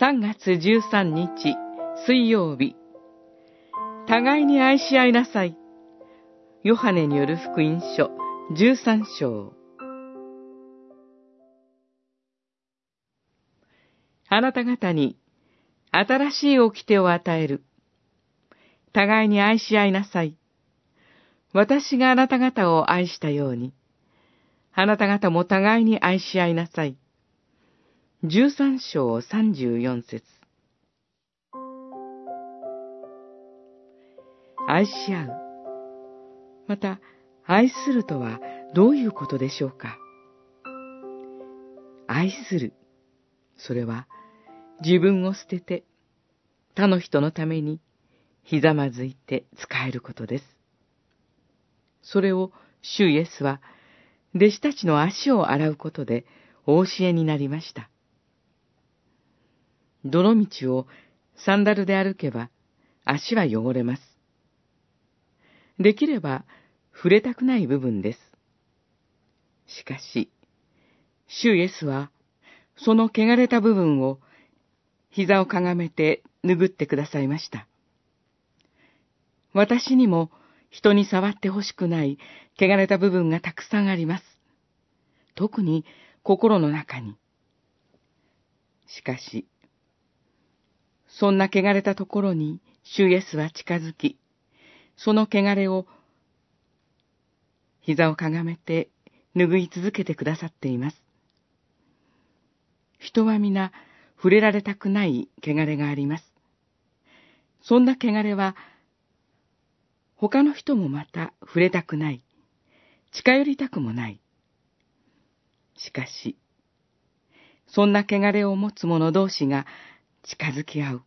3月13日水曜日互いに愛し合いなさいヨハネによる福音書13章あなた方に新しい掟を与える。互いに愛し合いなさい。私があなた方を愛したように、あなた方も互いに愛し合いなさい。十三章三十四節愛し合う。また、愛するとはどういうことでしょうか？愛する。それは、自分を捨てて、他の人のために、ひざまずいて使えることです。それを、主イエスは、弟子たちの足を洗うことで、お教えになりました。泥道をサンダルで歩けば足は汚れます。できれば触れたくない部分です。しかし、主イエスはその汚れた部分を膝をかがめて拭ってくださいました。私にも人に触ってほしくない汚れた部分がたくさんあります。特に心の中に。しかし、そんな汚れたところに、主イエスは近づき、その汚れを、膝をかがめて拭い続けてくださっています。人は皆、触れられたくない汚れがあります。そんな汚れは、他の人もまた触れたくない、近寄りたくもない。しかし、そんな汚れを持つ者同士が近づき合う。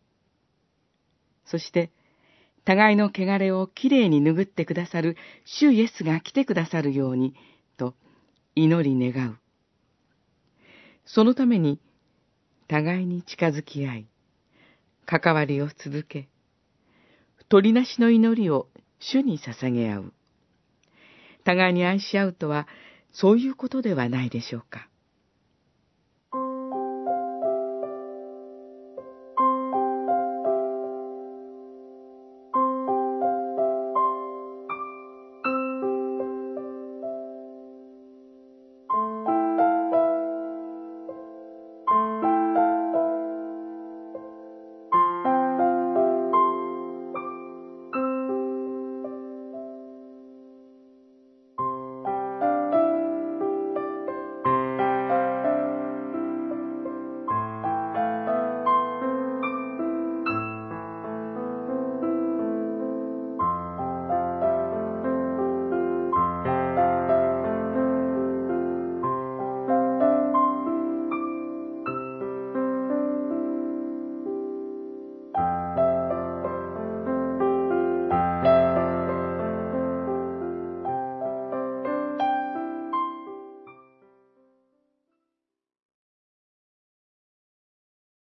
そして、互いの汚れをきれいに拭ってくださる主イエスが来てくださるように、と祈り願う。そのために、互いに近づき合い、関わりを続け、鳥なしの祈りを主に捧げ合う。互いに愛し合うとは、そういうことではないでしょうか。